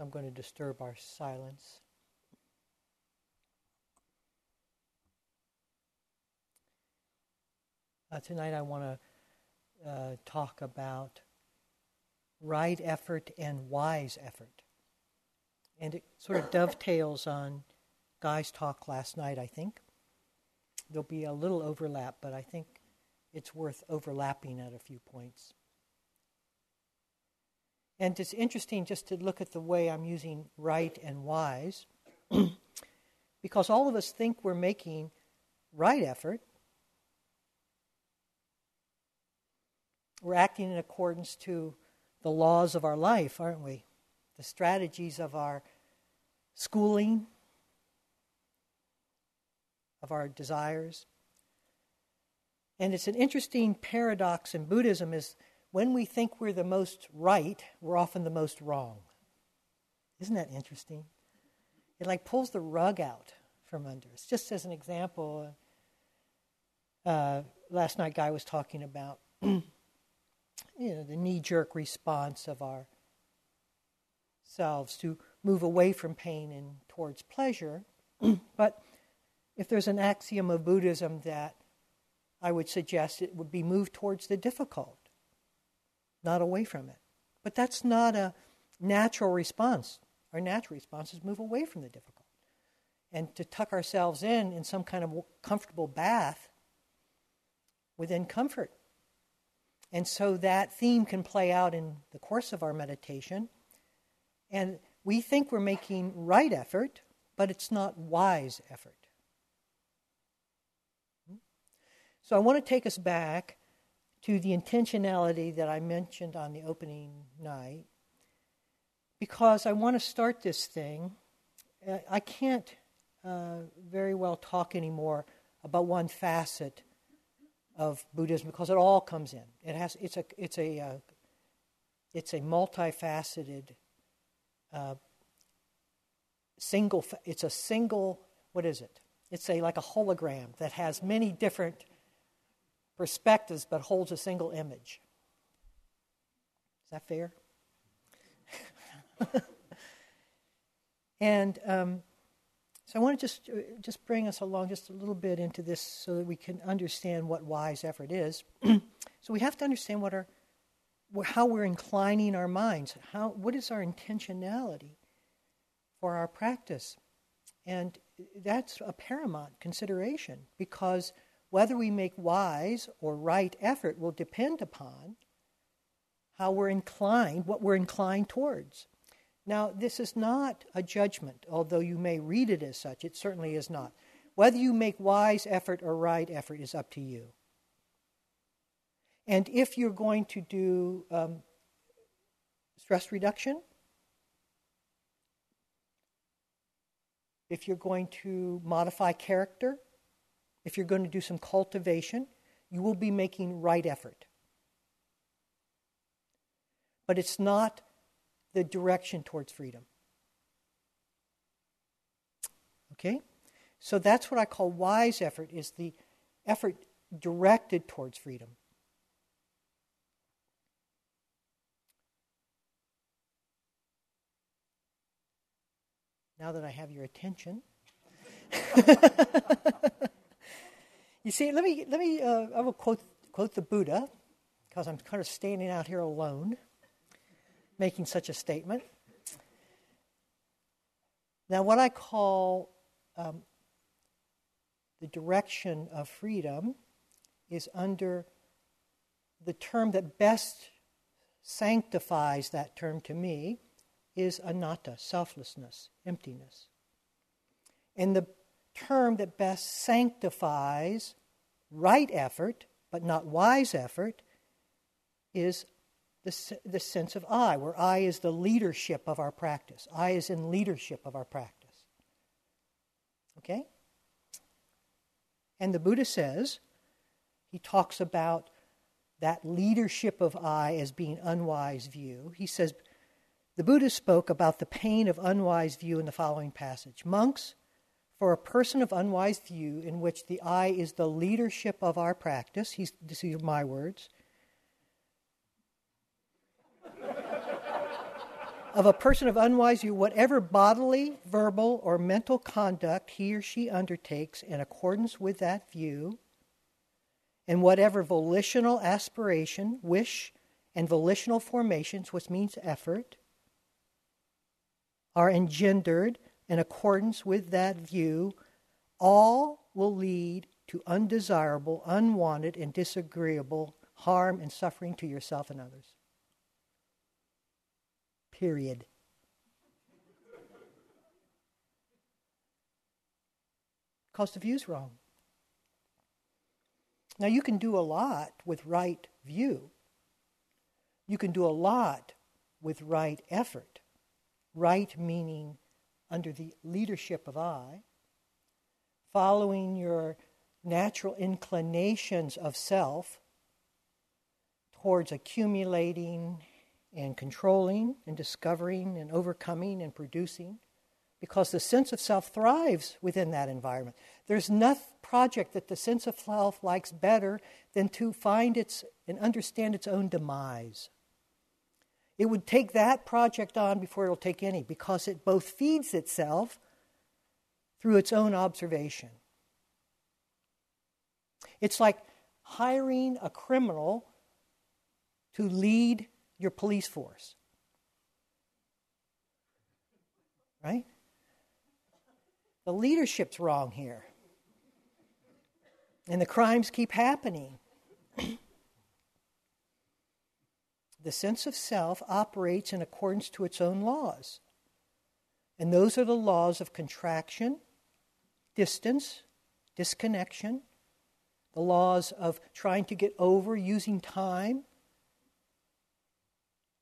I'm going to disturb our silence. Uh, tonight I want to uh, talk about right effort and wise effort. And it sort of dovetails on Guy's talk last night, I think. There'll be a little overlap, but I think it's worth overlapping at a few points. And it's interesting just to look at the way I'm using right and wise, because all of us think we're making right effort. We're acting in accordance to the laws of our life, aren't we? The strategies of our schooling, of our desires. And it's an interesting paradox in Buddhism is when we think we're the most right, we're often the most wrong. Isn't that interesting? It like pulls the rug out from under us. Just as an example, uh, last night Guy was talking about you know the knee-jerk response of our selves to move away from pain and towards pleasure. but if there's an axiom of Buddhism that I would suggest it would be move towards the difficult, not away from it. But that's not a natural response. Our natural response is move away from the difficult and to tuck ourselves in in some kind of comfortable bath within comfort. And so that theme can play out in the course of our meditation. And we think we're making right effort, but it's not wise effort. Hmm? So I want to take us back to the intentionality that I mentioned on the opening night because I want to start this thing. Uh, I can't uh, very well talk anymore about one facet of Buddhism because it all comes in. It has it's a it's a uh, it's a multifaceted uh, single. It's a single. What is it? It's a like a hologram that has many different perspectives but holds a single image. Is that fair? and um, so I want to just uh, just bring us along just a little bit into this so that we can understand what wise effort is. so we have to understand what our how we're inclining our minds. How what is our intentionality for our practice, and that's a paramount consideration because whether we make wise or right effort will depend upon how we're inclined, what we're inclined towards. Now, this is not a judgment, although you may read it as such, it certainly is not. Whether you make wise effort or right effort is up to you. And if you're going to do um, stress reduction, if you're going to modify character, if you're going to do some cultivation, you will be making right effort. But it's not the direction towards freedom. Okay? So that's what I call wise effort is the effort directed towards freedom. Now that I have your attention, You see, let me, let me uh, I will quote, quote the Buddha, because I'm kind of standing out here alone making such a statement. Now, what I call um, the direction of freedom is under the term that best sanctifies that term to me is anatta, selflessness, emptiness. And the term that best sanctifies right effort, but not wise effort, is the, the sense of I, where I is the leadership of our practice. I is in leadership of our practice. Okay? And the Buddha says, he talks about that leadership of I as being unwise view. He says, the Buddha spoke about the pain of unwise view in the following passage Monks, for a person of unwise view in which the I is the leadership of our practice, he's, these are my words. of a person of unwise view, whatever bodily, verbal, or mental conduct he or she undertakes in accordance with that view, and whatever volitional aspiration, wish, and volitional formations, which means effort, are engendered in accordance with that view, all will lead to undesirable, unwanted, and disagreeable harm and suffering to yourself and others. Period. Because the view's wrong. Now, you can do a lot with right view. You can do a lot with right effort. Right meaning under the leadership of I, following your natural inclinations of self towards accumulating and controlling and discovering and overcoming and producing because the sense of self thrives within that environment. There's no project that the sense of self likes better than to find its and understand its own demise. It would take that project on before it'll take any because it both feeds itself through its own observation. It's like hiring a criminal to lead your police force. Right? The leadership's wrong here. And the crimes keep happening. the sense of self operates in accordance to its own laws. And those are the laws of contraction, distance, disconnection, the laws of trying to get over using time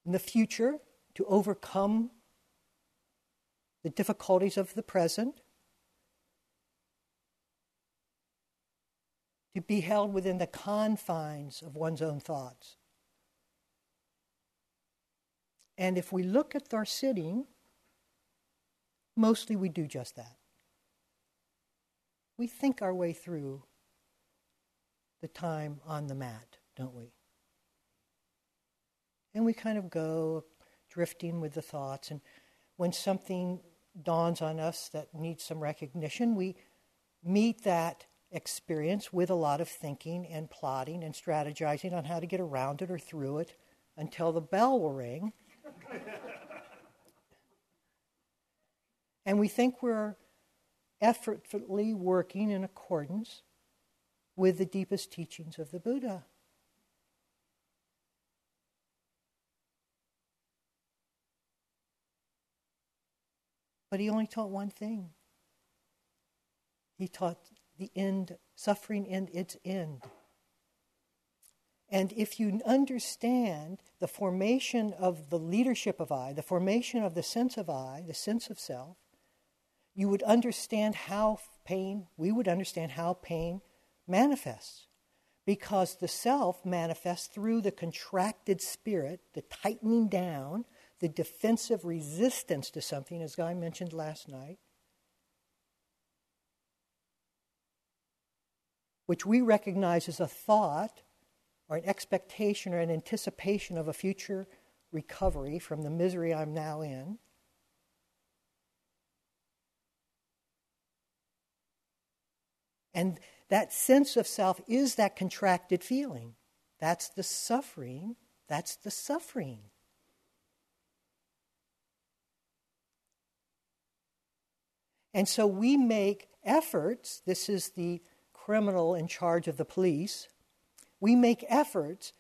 in the future to overcome the difficulties of the present, to be held within the confines of one's own thoughts. And if we look at our sitting, mostly we do just that. We think our way through the time on the mat, don't we? And we kind of go drifting with the thoughts. And when something dawns on us that needs some recognition, we meet that experience with a lot of thinking and plotting and strategizing on how to get around it or through it until the bell will ring and we think we're effortlessly working in accordance with the deepest teachings of the Buddha. But he only taught one thing. He taught the end, suffering and its end. And if you understand the formation of the leadership of I, the formation of the sense of I, the sense of self, you would understand how pain, we would understand how pain manifests. Because the self manifests through the contracted spirit, the tightening down, the defensive resistance to something, as Guy mentioned last night, which we recognize as a thought or an expectation or an anticipation of a future recovery from the misery I'm now in. And that sense of self is that contracted feeling. That's the suffering. That's the suffering. And so we make efforts. This is the criminal in charge of the police we make efforts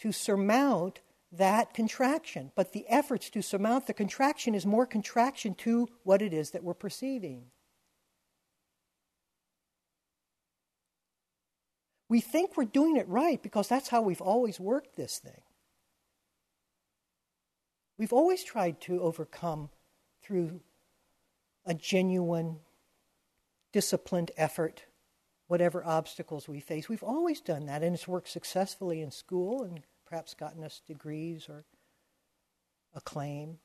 to surmount that contraction. But the efforts to surmount the contraction is more contraction to what it is that we're perceiving. We think we're doing it right because that's how we've always worked this thing. We've always tried to overcome through a genuine, disciplined effort whatever obstacles we face. We've always done that, and it's worked successfully in school and perhaps gotten us degrees or acclaim.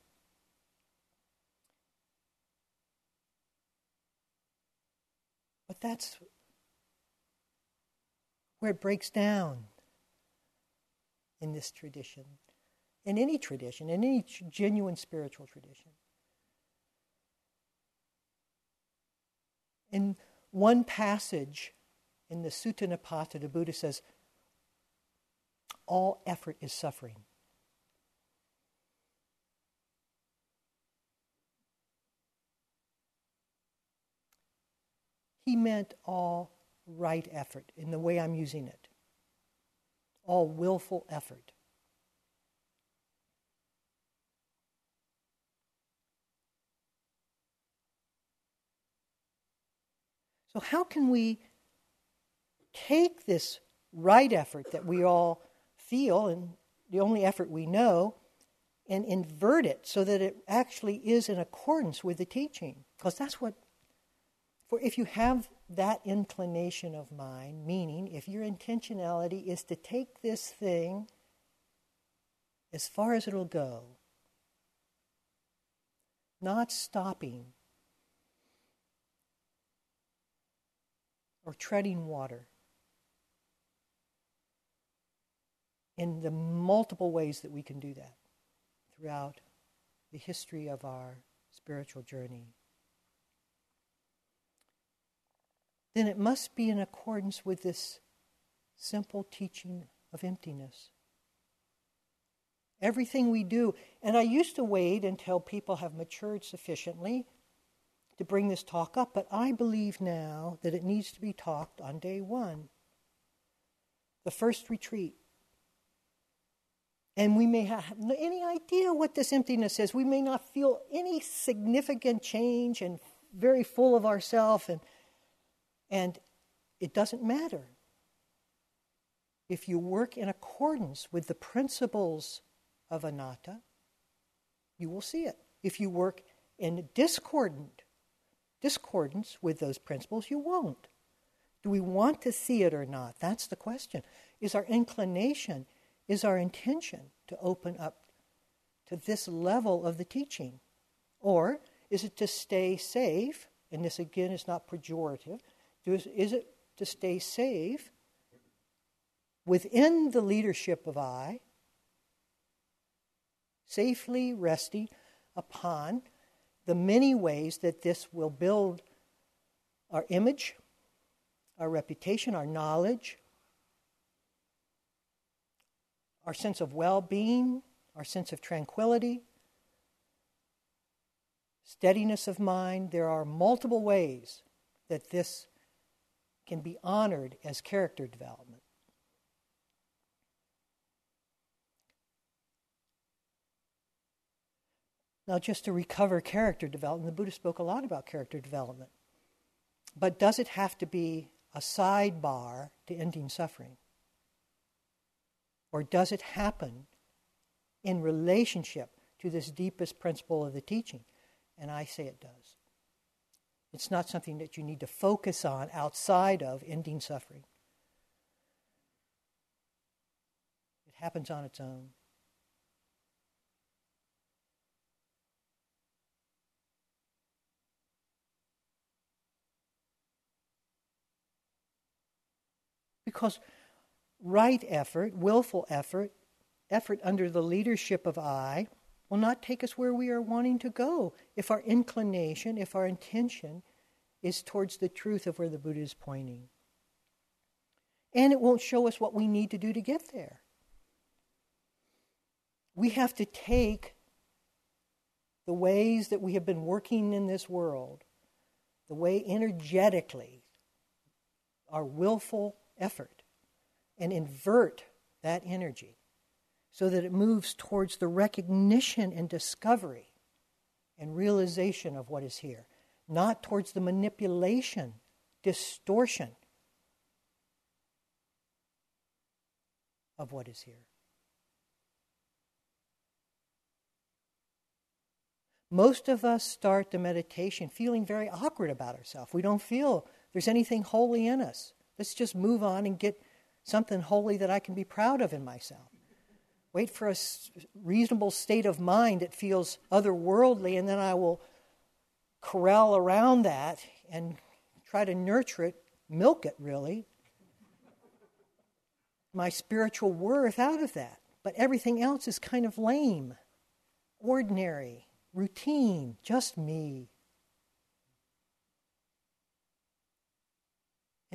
But that's where it breaks down in this tradition. in any tradition, in any genuine spiritual tradition. In one passage in the Sutta Nipata, the Buddha says, all effort is suffering. He meant all right effort in the way I'm using it, all willful effort. So, how can we take this right effort that we all feel and the only effort we know and invert it so that it actually is in accordance with the teaching? Because that's what, for if you have that inclination of mind, meaning if your intentionality is to take this thing as far as it'll go, not stopping or treading water in the multiple ways that we can do that throughout the history of our spiritual journey. Then it must be in accordance with this simple teaching of emptiness. Everything we do, and I used to wait until people have matured sufficiently to bring this talk up, but I believe now that it needs to be talked on day one, the first retreat. And we may have any idea what this emptiness is. We may not feel any significant change and very full of ourselves, and, and it doesn't matter. If you work in accordance with the principles of anatta, you will see it. If you work in discordant discordance with those principles, you won't. Do we want to see it or not? That's the question. Is our inclination, is our intention to open up to this level of the teaching? Or is it to stay safe? And this again is not pejorative. Is it to stay safe within the leadership of I, safely resting upon the many ways that this will build our image, our reputation, our knowledge, our sense of well being, our sense of tranquility, steadiness of mind. There are multiple ways that this can be honored as character development. Now, just to recover character development, the Buddha spoke a lot about character development. But does it have to be a sidebar to ending suffering? Or does it happen in relationship to this deepest principle of the teaching? And I say it does. It's not something that you need to focus on outside of ending suffering. It happens on its own. Because right effort, willful effort, effort under the leadership of I, will not take us where we are wanting to go if our inclination, if our intention is towards the truth of where the Buddha is pointing. And it won't show us what we need to do to get there. We have to take the ways that we have been working in this world, the way energetically, our willful effort and invert that energy so that it moves towards the recognition and discovery and realization of what is here, not towards the manipulation, distortion of what is here. Most of us start the meditation feeling very awkward about ourselves. We don't feel there's anything holy in us. Let's just move on and get something holy that I can be proud of in myself. Wait for a reasonable state of mind that feels otherworldly, and then I will corral around that and try to nurture it, milk it really, my spiritual worth out of that. but everything else is kind of lame, ordinary, routine, just me.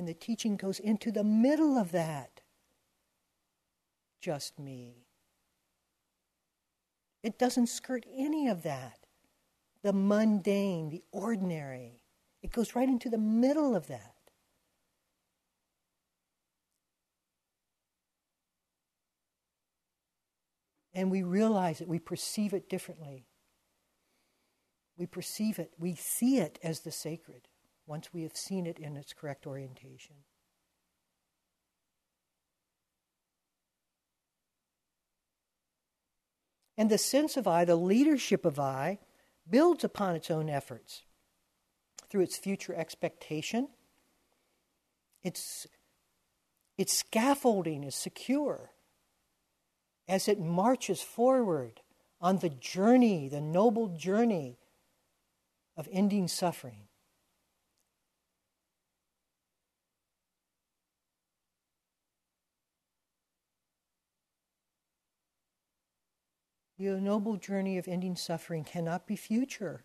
And the teaching goes into the middle of that. Just me. It doesn't skirt any of that. The mundane, the ordinary. It goes right into the middle of that. And we realize it, we perceive it differently. We perceive it, we see it as the sacred once we have seen it in its correct orientation. And the sense of I, the leadership of I, builds upon its own efforts through its future expectation. Its, its scaffolding is secure as it marches forward on the journey, the noble journey of ending suffering. The noble journey of ending suffering cannot be future.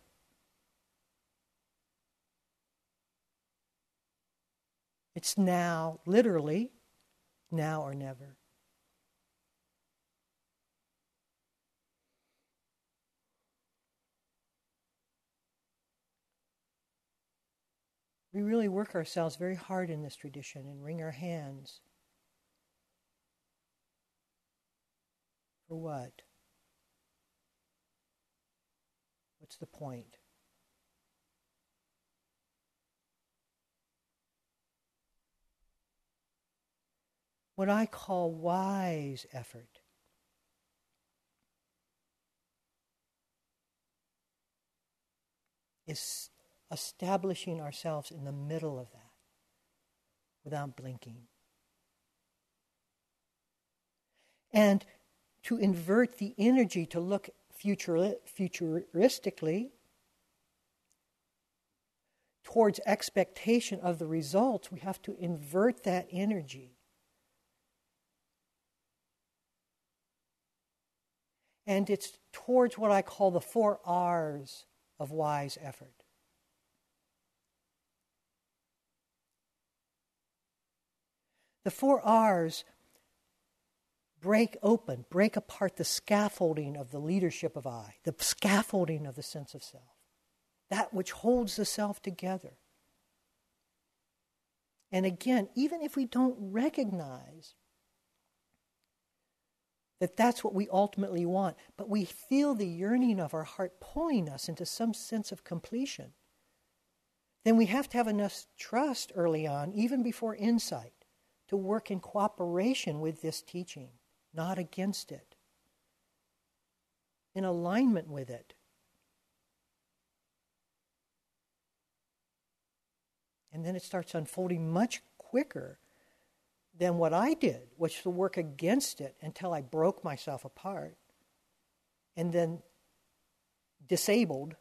It's now, literally, now or never. We really work ourselves very hard in this tradition and wring our hands. For what? What's the point? What I call wise effort is establishing ourselves in the middle of that without blinking. And to invert the energy to look future, futuristically towards expectation of the results, we have to invert that energy. And it's towards what I call the four R's of wise effort. The four R's break open, break apart the scaffolding of the leadership of I, the scaffolding of the sense of self, that which holds the self together. And again, even if we don't recognize that that's what we ultimately want, but we feel the yearning of our heart pulling us into some sense of completion, then we have to have enough trust early on, even before insight, to work in cooperation with this teaching, not against it, in alignment with it. And then it starts unfolding much quicker than what I did, which was to work against it until I broke myself apart. And then, disabled,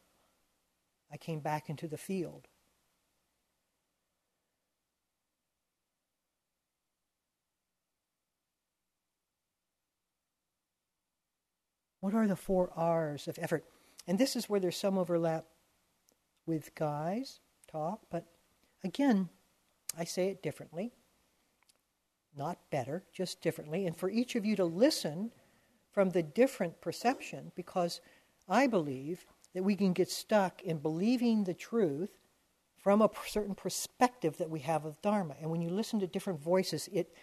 I came back into the field. What are the four R's of effort? And this is where there's some overlap with Guy's talk, but again, I say it differently. Not better, just differently. And for each of you to listen from the different perception, because I believe that we can get stuck in believing the truth from a certain perspective that we have of Dharma. And when you listen to different voices, it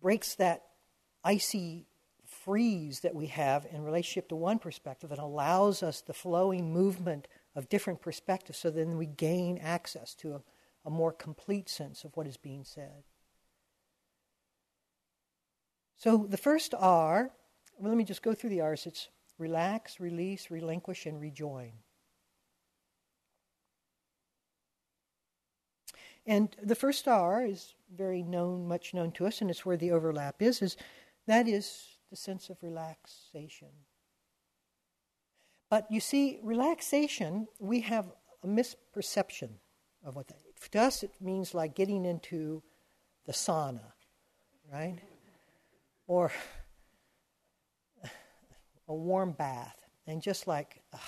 breaks that icy freeze that we have in relationship to one perspective and allows us the flowing movement of different perspectives so then we gain access to a, a more complete sense of what is being said. So the first R, well, let me just go through the R's. It's relax, release, relinquish, and rejoin. And the first R is very known, much known to us, and it's where the overlap is, is that is the sense of relaxation. But you see, relaxation, we have a misperception of what that to us it means like getting into the sauna, right? Or a warm bath and just like, ugh.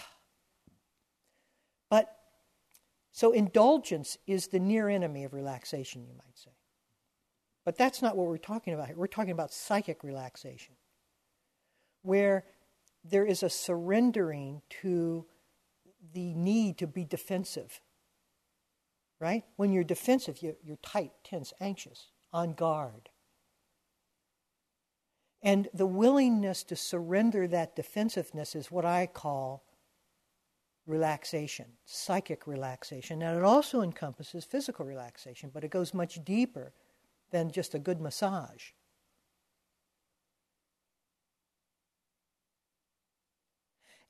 but so indulgence is the near enemy of relaxation, you might say. But that's not what we're talking about here. We're talking about psychic relaxation, where there is a surrendering to the need to be defensive. Right? When you're defensive, you're, you're tight, tense, anxious, on guard. And the willingness to surrender that defensiveness is what I call relaxation, psychic relaxation. And it also encompasses physical relaxation, but it goes much deeper than just a good massage.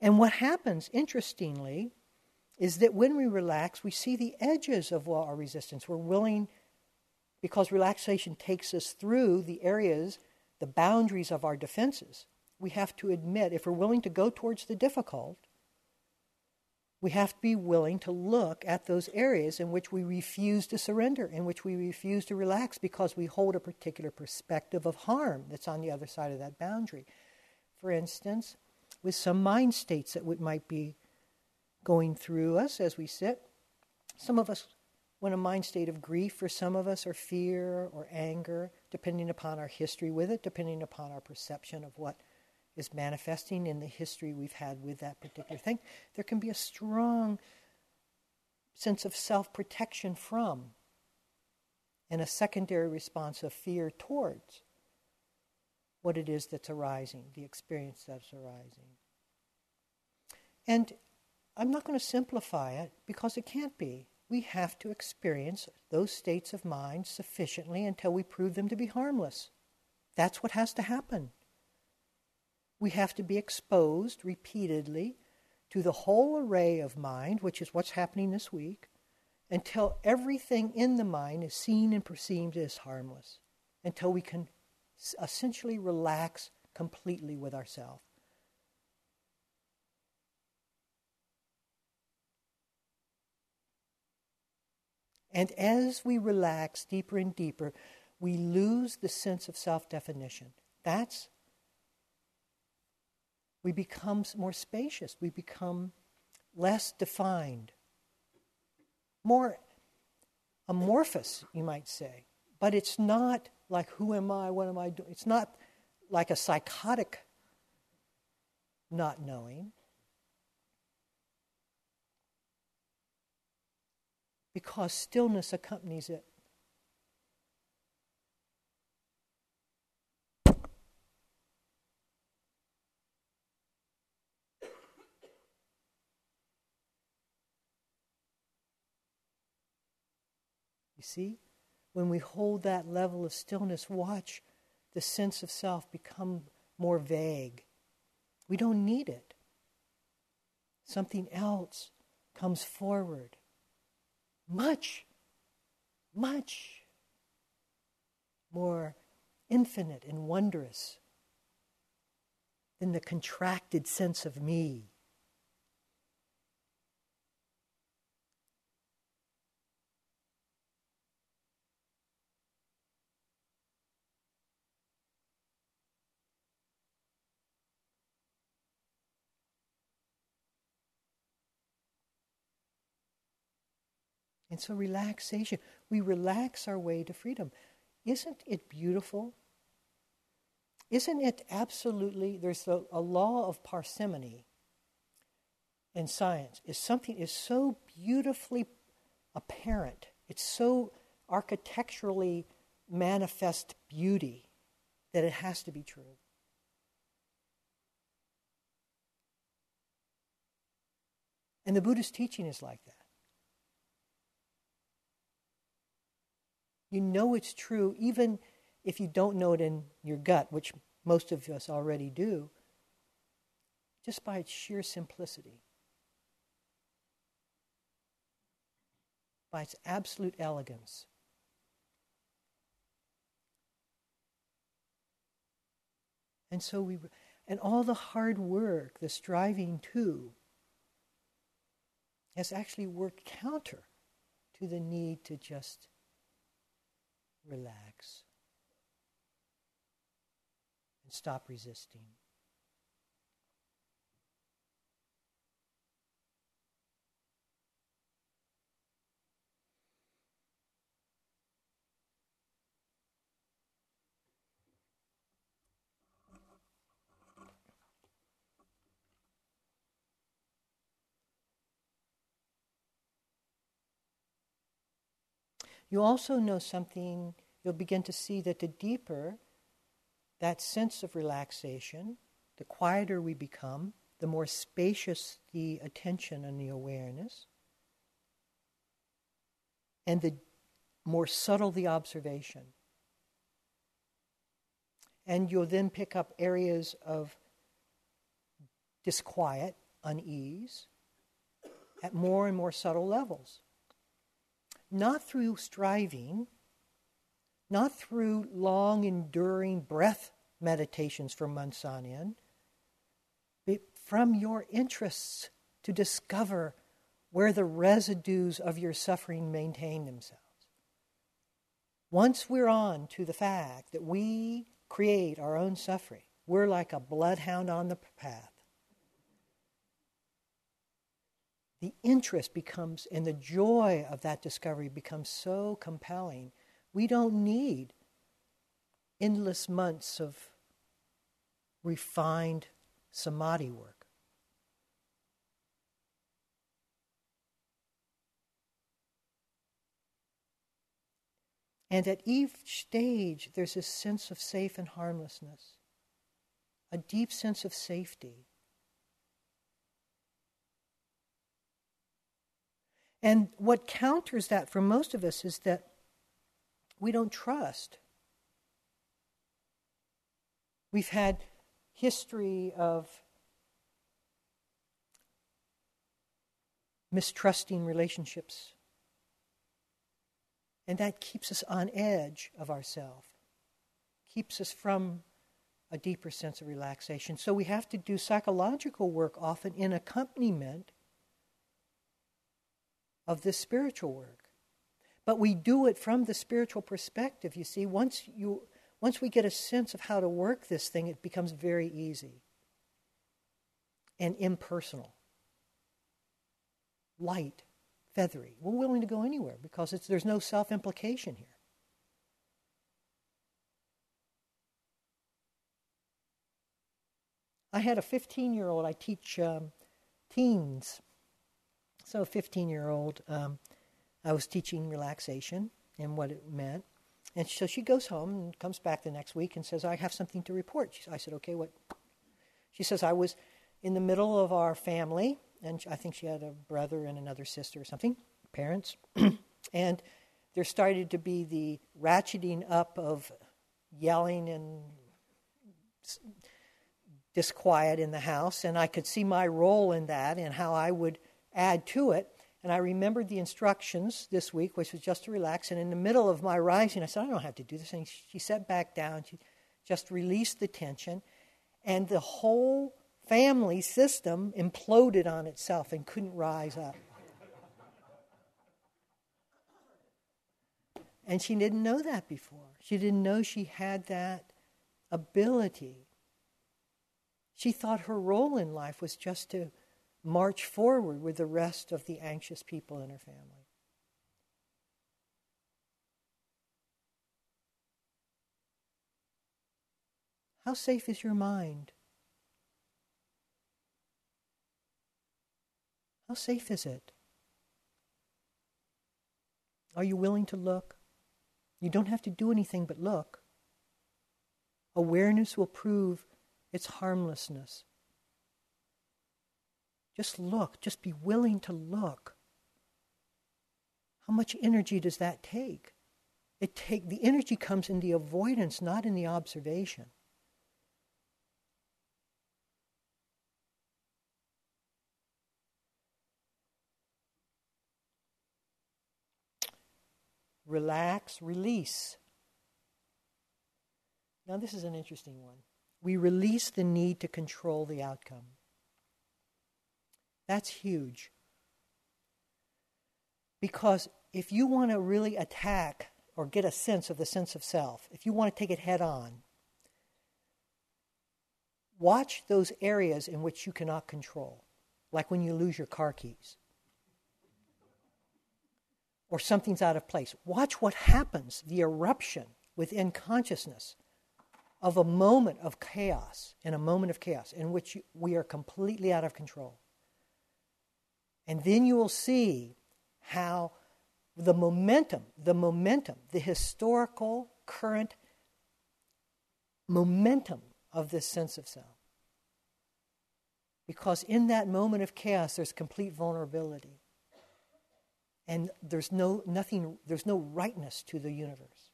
And what happens, interestingly, is that when we relax, we see the edges of our resistance. We're willing, because relaxation takes us through the areas the boundaries of our defenses, we have to admit if we're willing to go towards the difficult, we have to be willing to look at those areas in which we refuse to surrender, in which we refuse to relax because we hold a particular perspective of harm that's on the other side of that boundary. For instance, with some mind states that might be going through us as we sit, some of us when a mind state of grief for some of us, or fear, or anger, depending upon our history with it, depending upon our perception of what is manifesting in the history we've had with that particular thing, there can be a strong sense of self protection from and a secondary response of fear towards what it is that's arising, the experience that's arising. And I'm not going to simplify it because it can't be we have to experience those states of mind sufficiently until we prove them to be harmless. That's what has to happen. We have to be exposed repeatedly to the whole array of mind, which is what's happening this week, until everything in the mind is seen and perceived as harmless, until we can essentially relax completely with ourselves. And as we relax deeper and deeper, we lose the sense of self definition. That's, we become more spacious, we become less defined, more amorphous, you might say. But it's not like, who am I? What am I doing? It's not like a psychotic not knowing. because stillness accompanies it. You see? When we hold that level of stillness, watch the sense of self become more vague. We don't need it. Something else comes forward much, much more infinite and wondrous than the contracted sense of me. And so, relaxation, we relax our way to freedom. Isn't it beautiful? Isn't it absolutely, there's a, a law of parsimony in science, is something is so beautifully apparent, it's so architecturally manifest beauty that it has to be true. And the Buddhist teaching is like that. You know it's true, even if you don't know it in your gut, which most of us already do, just by its sheer simplicity, by its absolute elegance. And so we, and all the hard work, the striving to, has actually worked counter to the need to just relax, and stop resisting. You also know something, you'll begin to see that the deeper that sense of relaxation, the quieter we become, the more spacious the attention and the awareness, and the more subtle the observation. And you'll then pick up areas of disquiet, unease, at more and more subtle levels. Not through striving, not through long, enduring breath meditations for months on end, but from your interests to discover where the residues of your suffering maintain themselves. Once we're on to the fact that we create our own suffering, we're like a bloodhound on the path. The interest becomes, and the joy of that discovery becomes so compelling. We don't need endless months of refined samadhi work. And at each stage, there's a sense of safe and harmlessness, a deep sense of safety. And what counters that for most of us is that we don't trust. We've had history of mistrusting relationships and that keeps us on edge of ourself, keeps us from a deeper sense of relaxation. So we have to do psychological work often in accompaniment of this spiritual work. But we do it from the spiritual perspective, you see. Once, you, once we get a sense of how to work this thing, it becomes very easy and impersonal, light feathery. We're willing to go anywhere because there's no self implication here. I had a 15 year old, I teach um, teens. So, a 15 year old, um, I was teaching relaxation and what it meant. And so she goes home and comes back the next week and says, I have something to report. She, I said, Okay, what? She says, I was in the middle of our family and I think she had a brother and another sister or something, parents. and there started to be the ratcheting up of yelling and disquiet in the house, and I could see my role in that and how I would add to it. And I remembered the instructions this week, which was just to relax. And in the middle of my rising, I said, I don't have to do this. And she sat back down. She just released the tension. And the whole family system imploded on itself and couldn't rise up. And she didn't know that before. She didn't know she had that ability. She thought her role in life was just to march forward with the rest of the anxious people in her family. How safe is your mind? How safe is it? Are you willing to look? You don't have to do anything but look. Awareness will prove its harmlessness. Just look, just be willing to look. How much energy does that take? It take the energy comes in the avoidance, not in the observation. relax, release. Now, this is an interesting one. We release the need to control the outcome. That's huge. Because if you want to really attack or get a sense of the sense of self, if you want to take it head on, watch those areas in which you cannot control, like when you lose your car keys or something's out of place. Watch what happens, the eruption within consciousness of a moment of chaos, in a moment of chaos in which we are completely out of control. And then you will see how the momentum, the momentum, the historical current momentum of this sense of self. Because in that moment of chaos, there's complete vulnerability. And there's no, nothing, there's no rightness to the universe.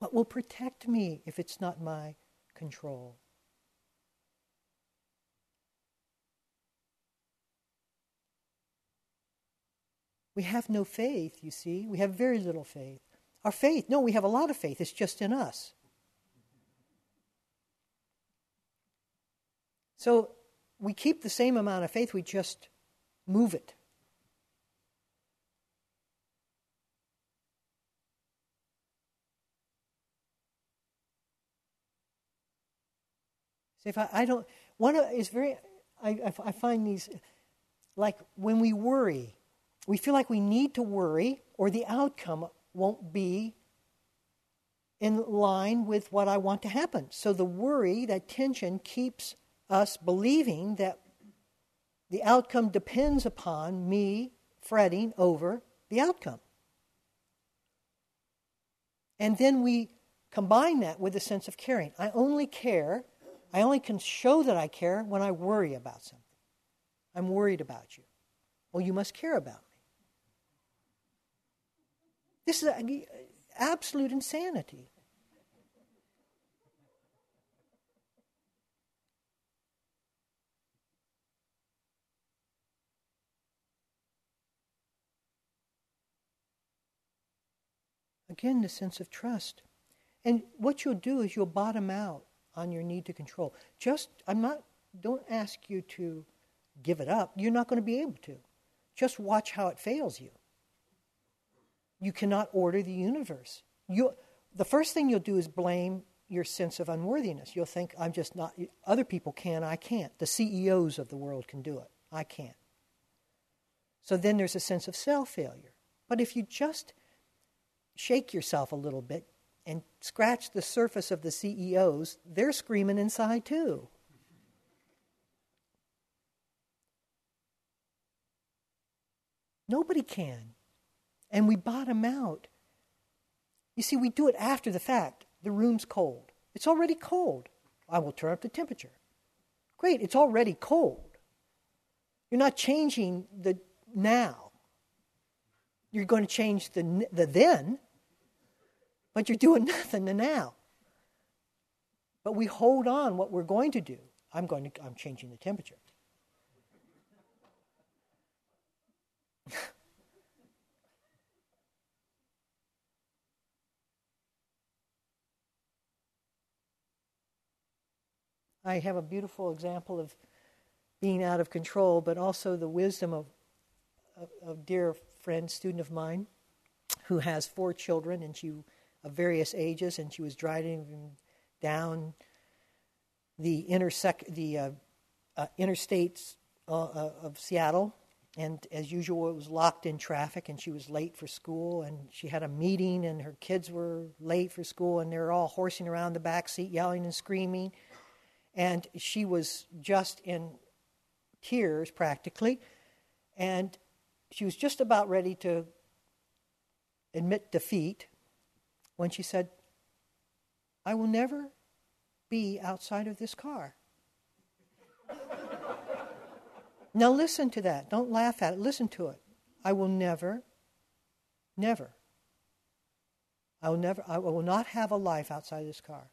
What will protect me if it's not my control? We have no faith, you see. We have very little faith. Our faith, no, we have a lot of faith. It's just in us. So we keep the same amount of faith, we just move it. See, if I, I don't, one is very, I, I find these, like when we worry, we feel like we need to worry or the outcome won't be in line with what I want to happen. So the worry, that tension, keeps us believing that the outcome depends upon me fretting over the outcome. And then we combine that with a sense of caring. I only care I only can show that I care when I worry about something. I'm worried about you. Well, you must care about me. This is absolute insanity. Again, the sense of trust. And what you'll do is you'll bottom out on your need to control. Just, I'm not, don't ask you to give it up. You're not going to be able to. Just watch how it fails you. You cannot order the universe. You, the first thing you'll do is blame your sense of unworthiness. You'll think, I'm just not, other people can, I can't. The CEOs of the world can do it. I can't. So then there's a sense of self failure. But if you just shake yourself a little bit, and scratch the surface of the CEOs, they're screaming inside too. Nobody can. And we bottom out. You see, we do it after the fact. The room's cold. It's already cold. I will turn up the temperature. Great, it's already cold. You're not changing the now. You're going to change the, the then but you're doing nothing to now. But we hold on what we're going to do. I'm going to I'm changing the temperature. I have a beautiful example of being out of control, but also the wisdom of, a dear friend, student of mine, who has four children, and she of various ages, and she was driving down the intersect the uh, uh, interstates uh, uh, of Seattle, and as usual, it was locked in traffic, and she was late for school, and she had a meeting, and her kids were late for school, and they were all horsing around the back seat, yelling and screaming, and she was just in tears practically, and she was just about ready to admit defeat when she said, I will never be outside of this car. now listen to that. Don't laugh at it. Listen to it. I will never, never, I will never, I will not have a life outside of this car.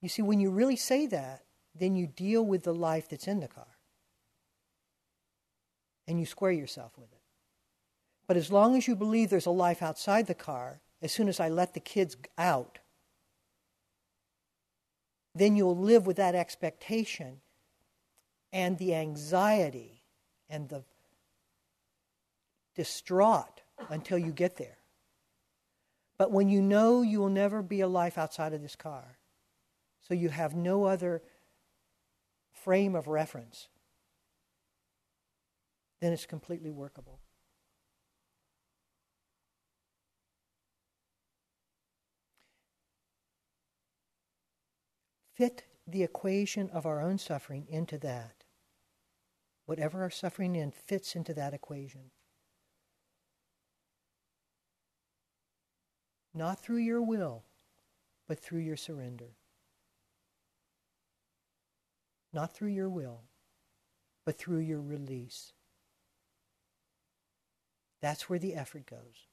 You see, when you really say that, then you deal with the life that's in the car. And you square yourself with it. But as long as you believe there's a life outside the car, as soon as I let the kids out, then you'll live with that expectation and the anxiety and the distraught until you get there. But when you know you will never be a life outside of this car, so you have no other frame of reference, then it's completely workable. Fit the equation of our own suffering into that. Whatever our suffering in fits into that equation. Not through your will, but through your surrender. Not through your will, but through your release. That's where the effort goes.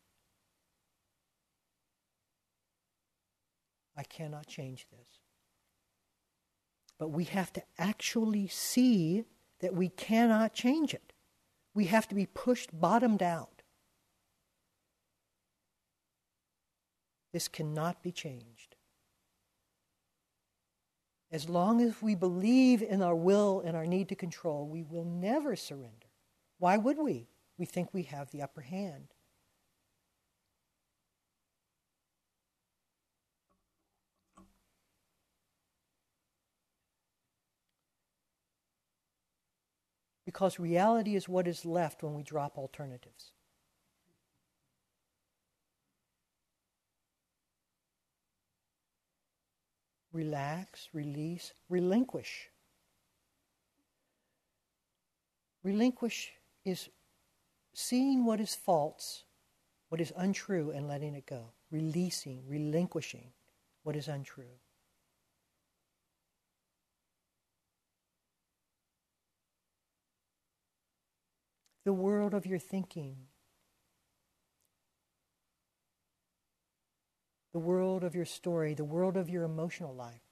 I cannot change this. But we have to actually see that we cannot change it. We have to be pushed bottomed out. This cannot be changed. As long as we believe in our will and our need to control, we will never surrender. Why would we? We think we have the upper hand. Because reality is what is left when we drop alternatives. relax, release, relinquish. Relinquish is seeing what is false, what is untrue, and letting it go. Releasing, relinquishing what is untrue. The world of your thinking the world of your story, the world of your emotional life,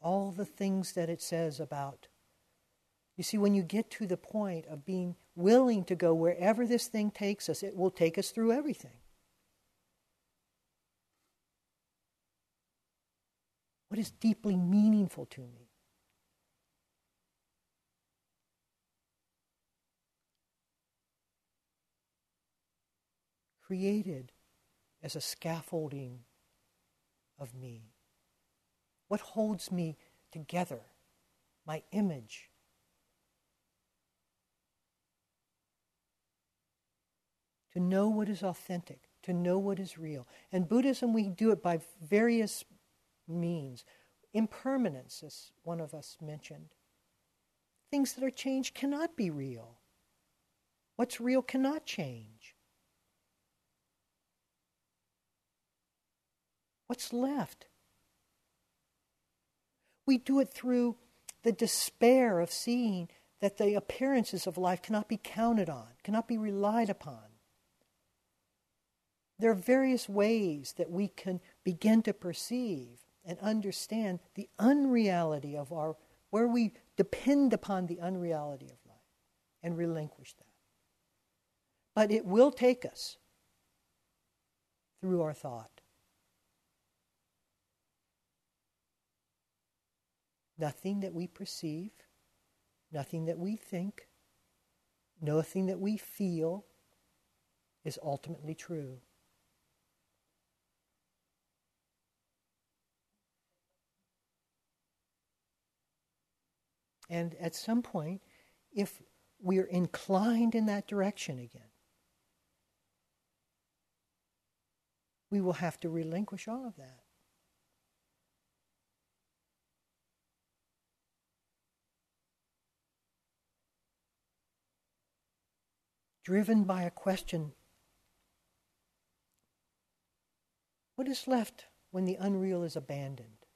all the things that it says about. You see, when you get to the point of being willing to go wherever this thing takes us, it will take us through everything. What is deeply meaningful to me? Created as a scaffolding of me? What holds me together? My image. To know what is authentic, to know what is real. And Buddhism, we do it by various means. Impermanence, as one of us mentioned. Things that are changed cannot be real. What's real cannot change. What's left? We do it through the despair of seeing that the appearances of life cannot be counted on, cannot be relied upon. There are various ways that we can begin to perceive and understand the unreality of our, where we depend upon the unreality of life and relinquish that. But it will take us through our thought. Nothing that we perceive, nothing that we think, nothing that we feel is ultimately true. And at some point, if we're inclined in that direction again, we will have to relinquish all of that. Driven by a question what is left when the unreal is abandoned?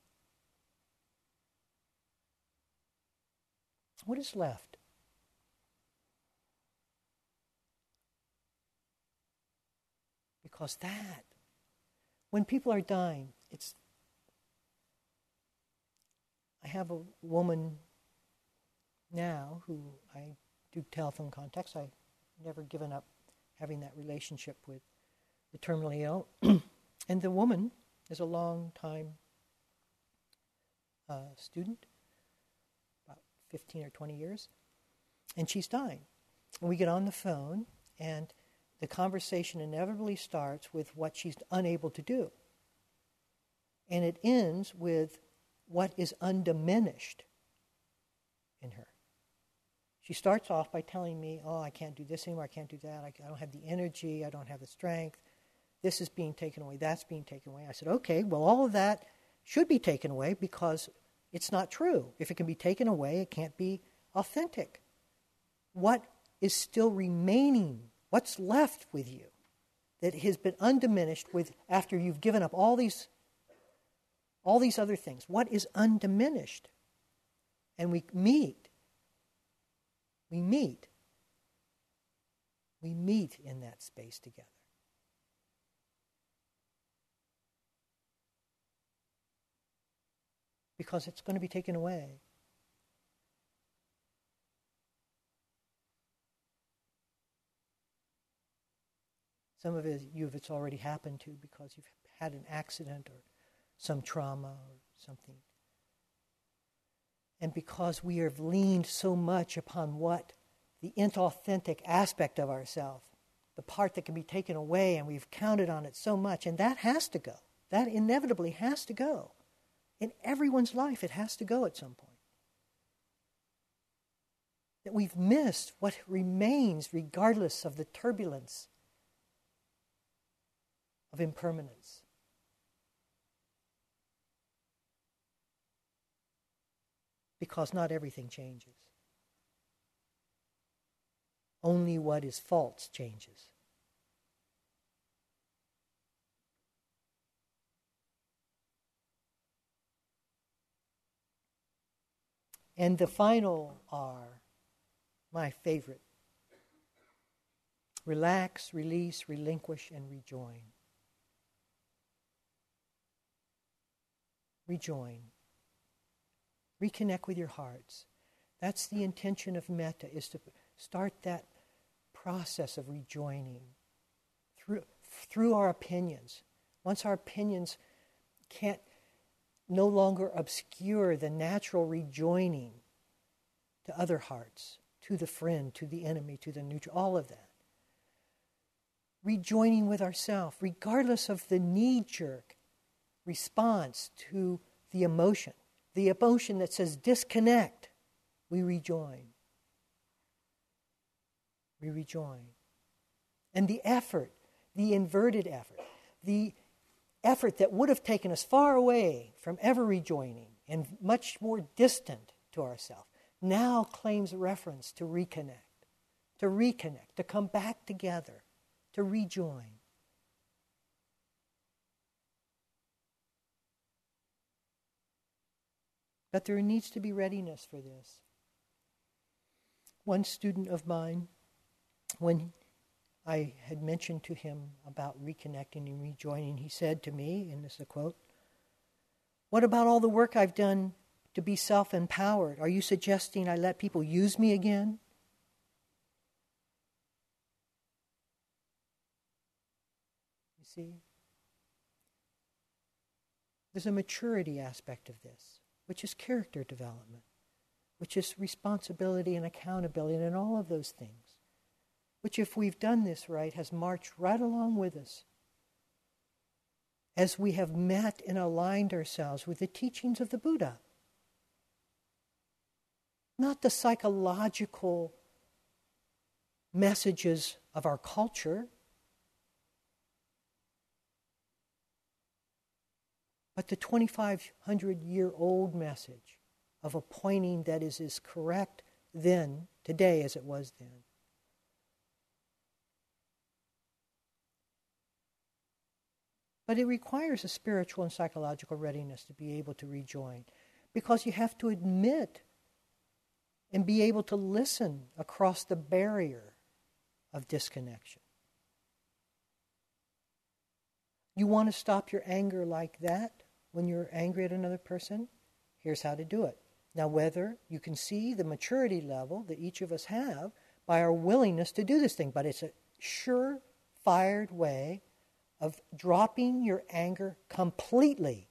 What is left? Because that, when people are dying, it's. I have a woman now who I do telephone contacts. I never given up having that relationship with the terminally ill. and the woman is a long time uh, student, about 15 or 20 years, and she's dying. And we get on the phone, and the conversation inevitably starts with what she's unable to do. And it ends with what is undiminished in her. She starts off by telling me, Oh, I can't do this anymore, I can't do that, I, I don't have the energy, I don't have the strength, this is being taken away, that's being taken away. I said, Okay, well, all of that should be taken away because it's not true. If it can be taken away, it can't be authentic. What is still remaining? What's left with you that has been undiminished with after you've given up all these all these other things? What is undiminished? And we meet. We meet. We meet in that space together. because it's going to be taken away. Some of you have it's already happened to because you've had an accident or some trauma or something. And because we have leaned so much upon what the inauthentic aspect of ourselves, the part that can be taken away, and we've counted on it so much, and that has to go. That inevitably has to go. In everyone's life, it has to go at some point. That we've missed what remains regardless of the turbulence of impermanence. Because not everything changes. Only what is false changes. And the final R, my favorite relax, release, relinquish, and rejoin. Rejoin. Reconnect with your hearts. That's the intention of metta, is to start that process of rejoining through, through our opinions. Once our opinions can't no longer obscure the natural rejoining to other hearts, to the friend, to the enemy, to the neutral, all of that. Rejoining with ourself, regardless of the knee jerk response to the emotion, the emotion that says disconnect, we rejoin. We rejoin. And the effort, the inverted effort, the effort that would have taken us far away from ever rejoining and much more distant to ourselves now claims reference to reconnect, to reconnect, to come back together, to rejoin. But there needs to be readiness for this. One student of mine, when I had mentioned to him about reconnecting and rejoining. He said to me, and this is a quote, What about all the work I've done to be self empowered? Are you suggesting I let people use me again? You see? There's a maturity aspect of this, which is character development, which is responsibility and accountability, and all of those things which, if we've done this right, has marched right along with us as we have met and aligned ourselves with the teachings of the Buddha. Not the psychological messages of our culture, but the 2,500 year old message of a pointing that is as correct then, today, as it was then. But it requires a spiritual and psychological readiness to be able to rejoin because you have to admit and be able to listen across the barrier of disconnection. You want to stop your anger like that when you're angry at another person? Here's how to do it. Now, whether you can see the maturity level that each of us have by our willingness to do this thing, but it's a sure fired way of dropping your anger completely.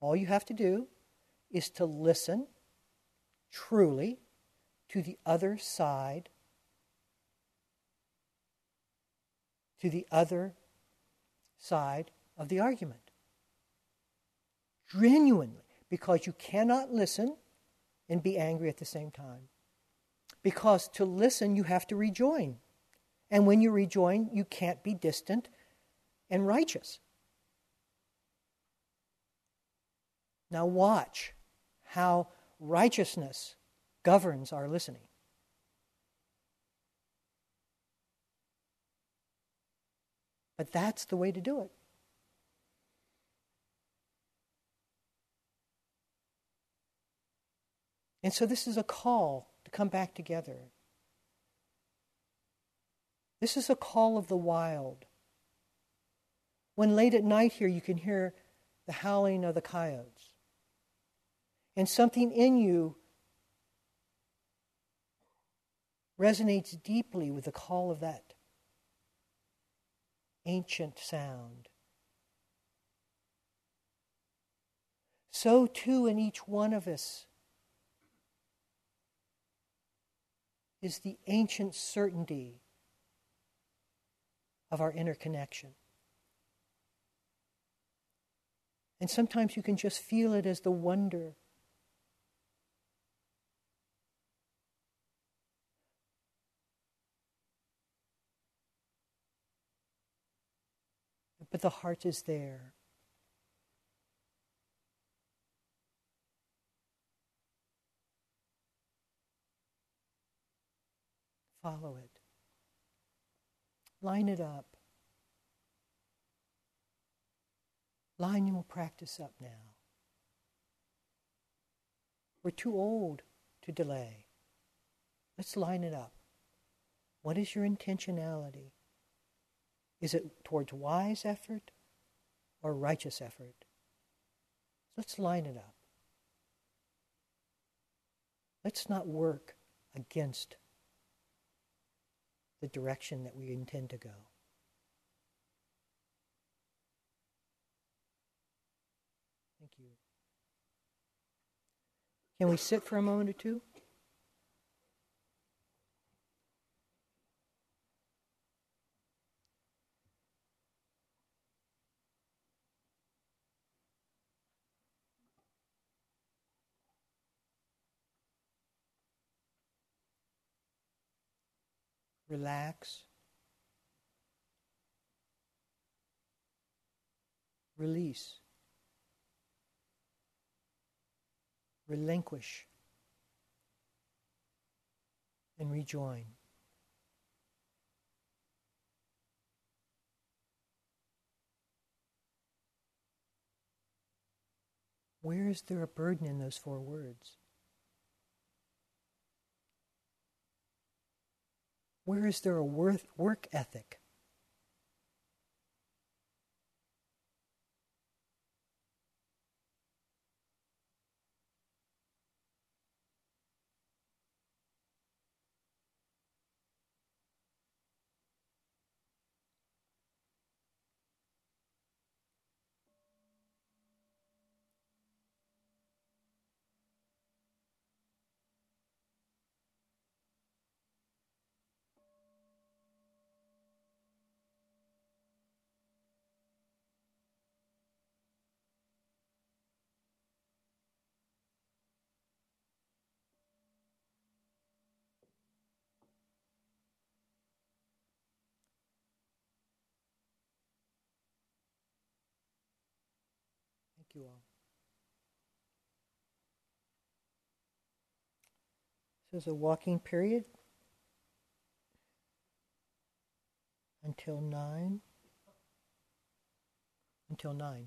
All you have to do is to listen truly to the other side, to the other side of the argument. Genuinely, because you cannot listen and be angry at the same time. Because to listen, you have to rejoin. And when you rejoin, you can't be distant and righteous. Now, watch how righteousness governs our listening. But that's the way to do it. And so, this is a call to come back together. This is a call of the wild. When late at night here you can hear the howling of the coyotes, and something in you resonates deeply with the call of that ancient sound. So, too, in each one of us is the ancient certainty of our interconnection. And sometimes you can just feel it as the wonder. But the heart is there. Follow it. Line it up. Line your practice up now. We're too old to delay. Let's line it up. What is your intentionality? Is it towards wise effort or righteous effort? Let's line it up. Let's not work against the direction that we intend to go. Thank you. Can we sit for a moment or two? Relax, release, relinquish, and rejoin. Where is there a burden in those four words? Where is there a work ethic? You all. So it's a walking period until 9. Until 9.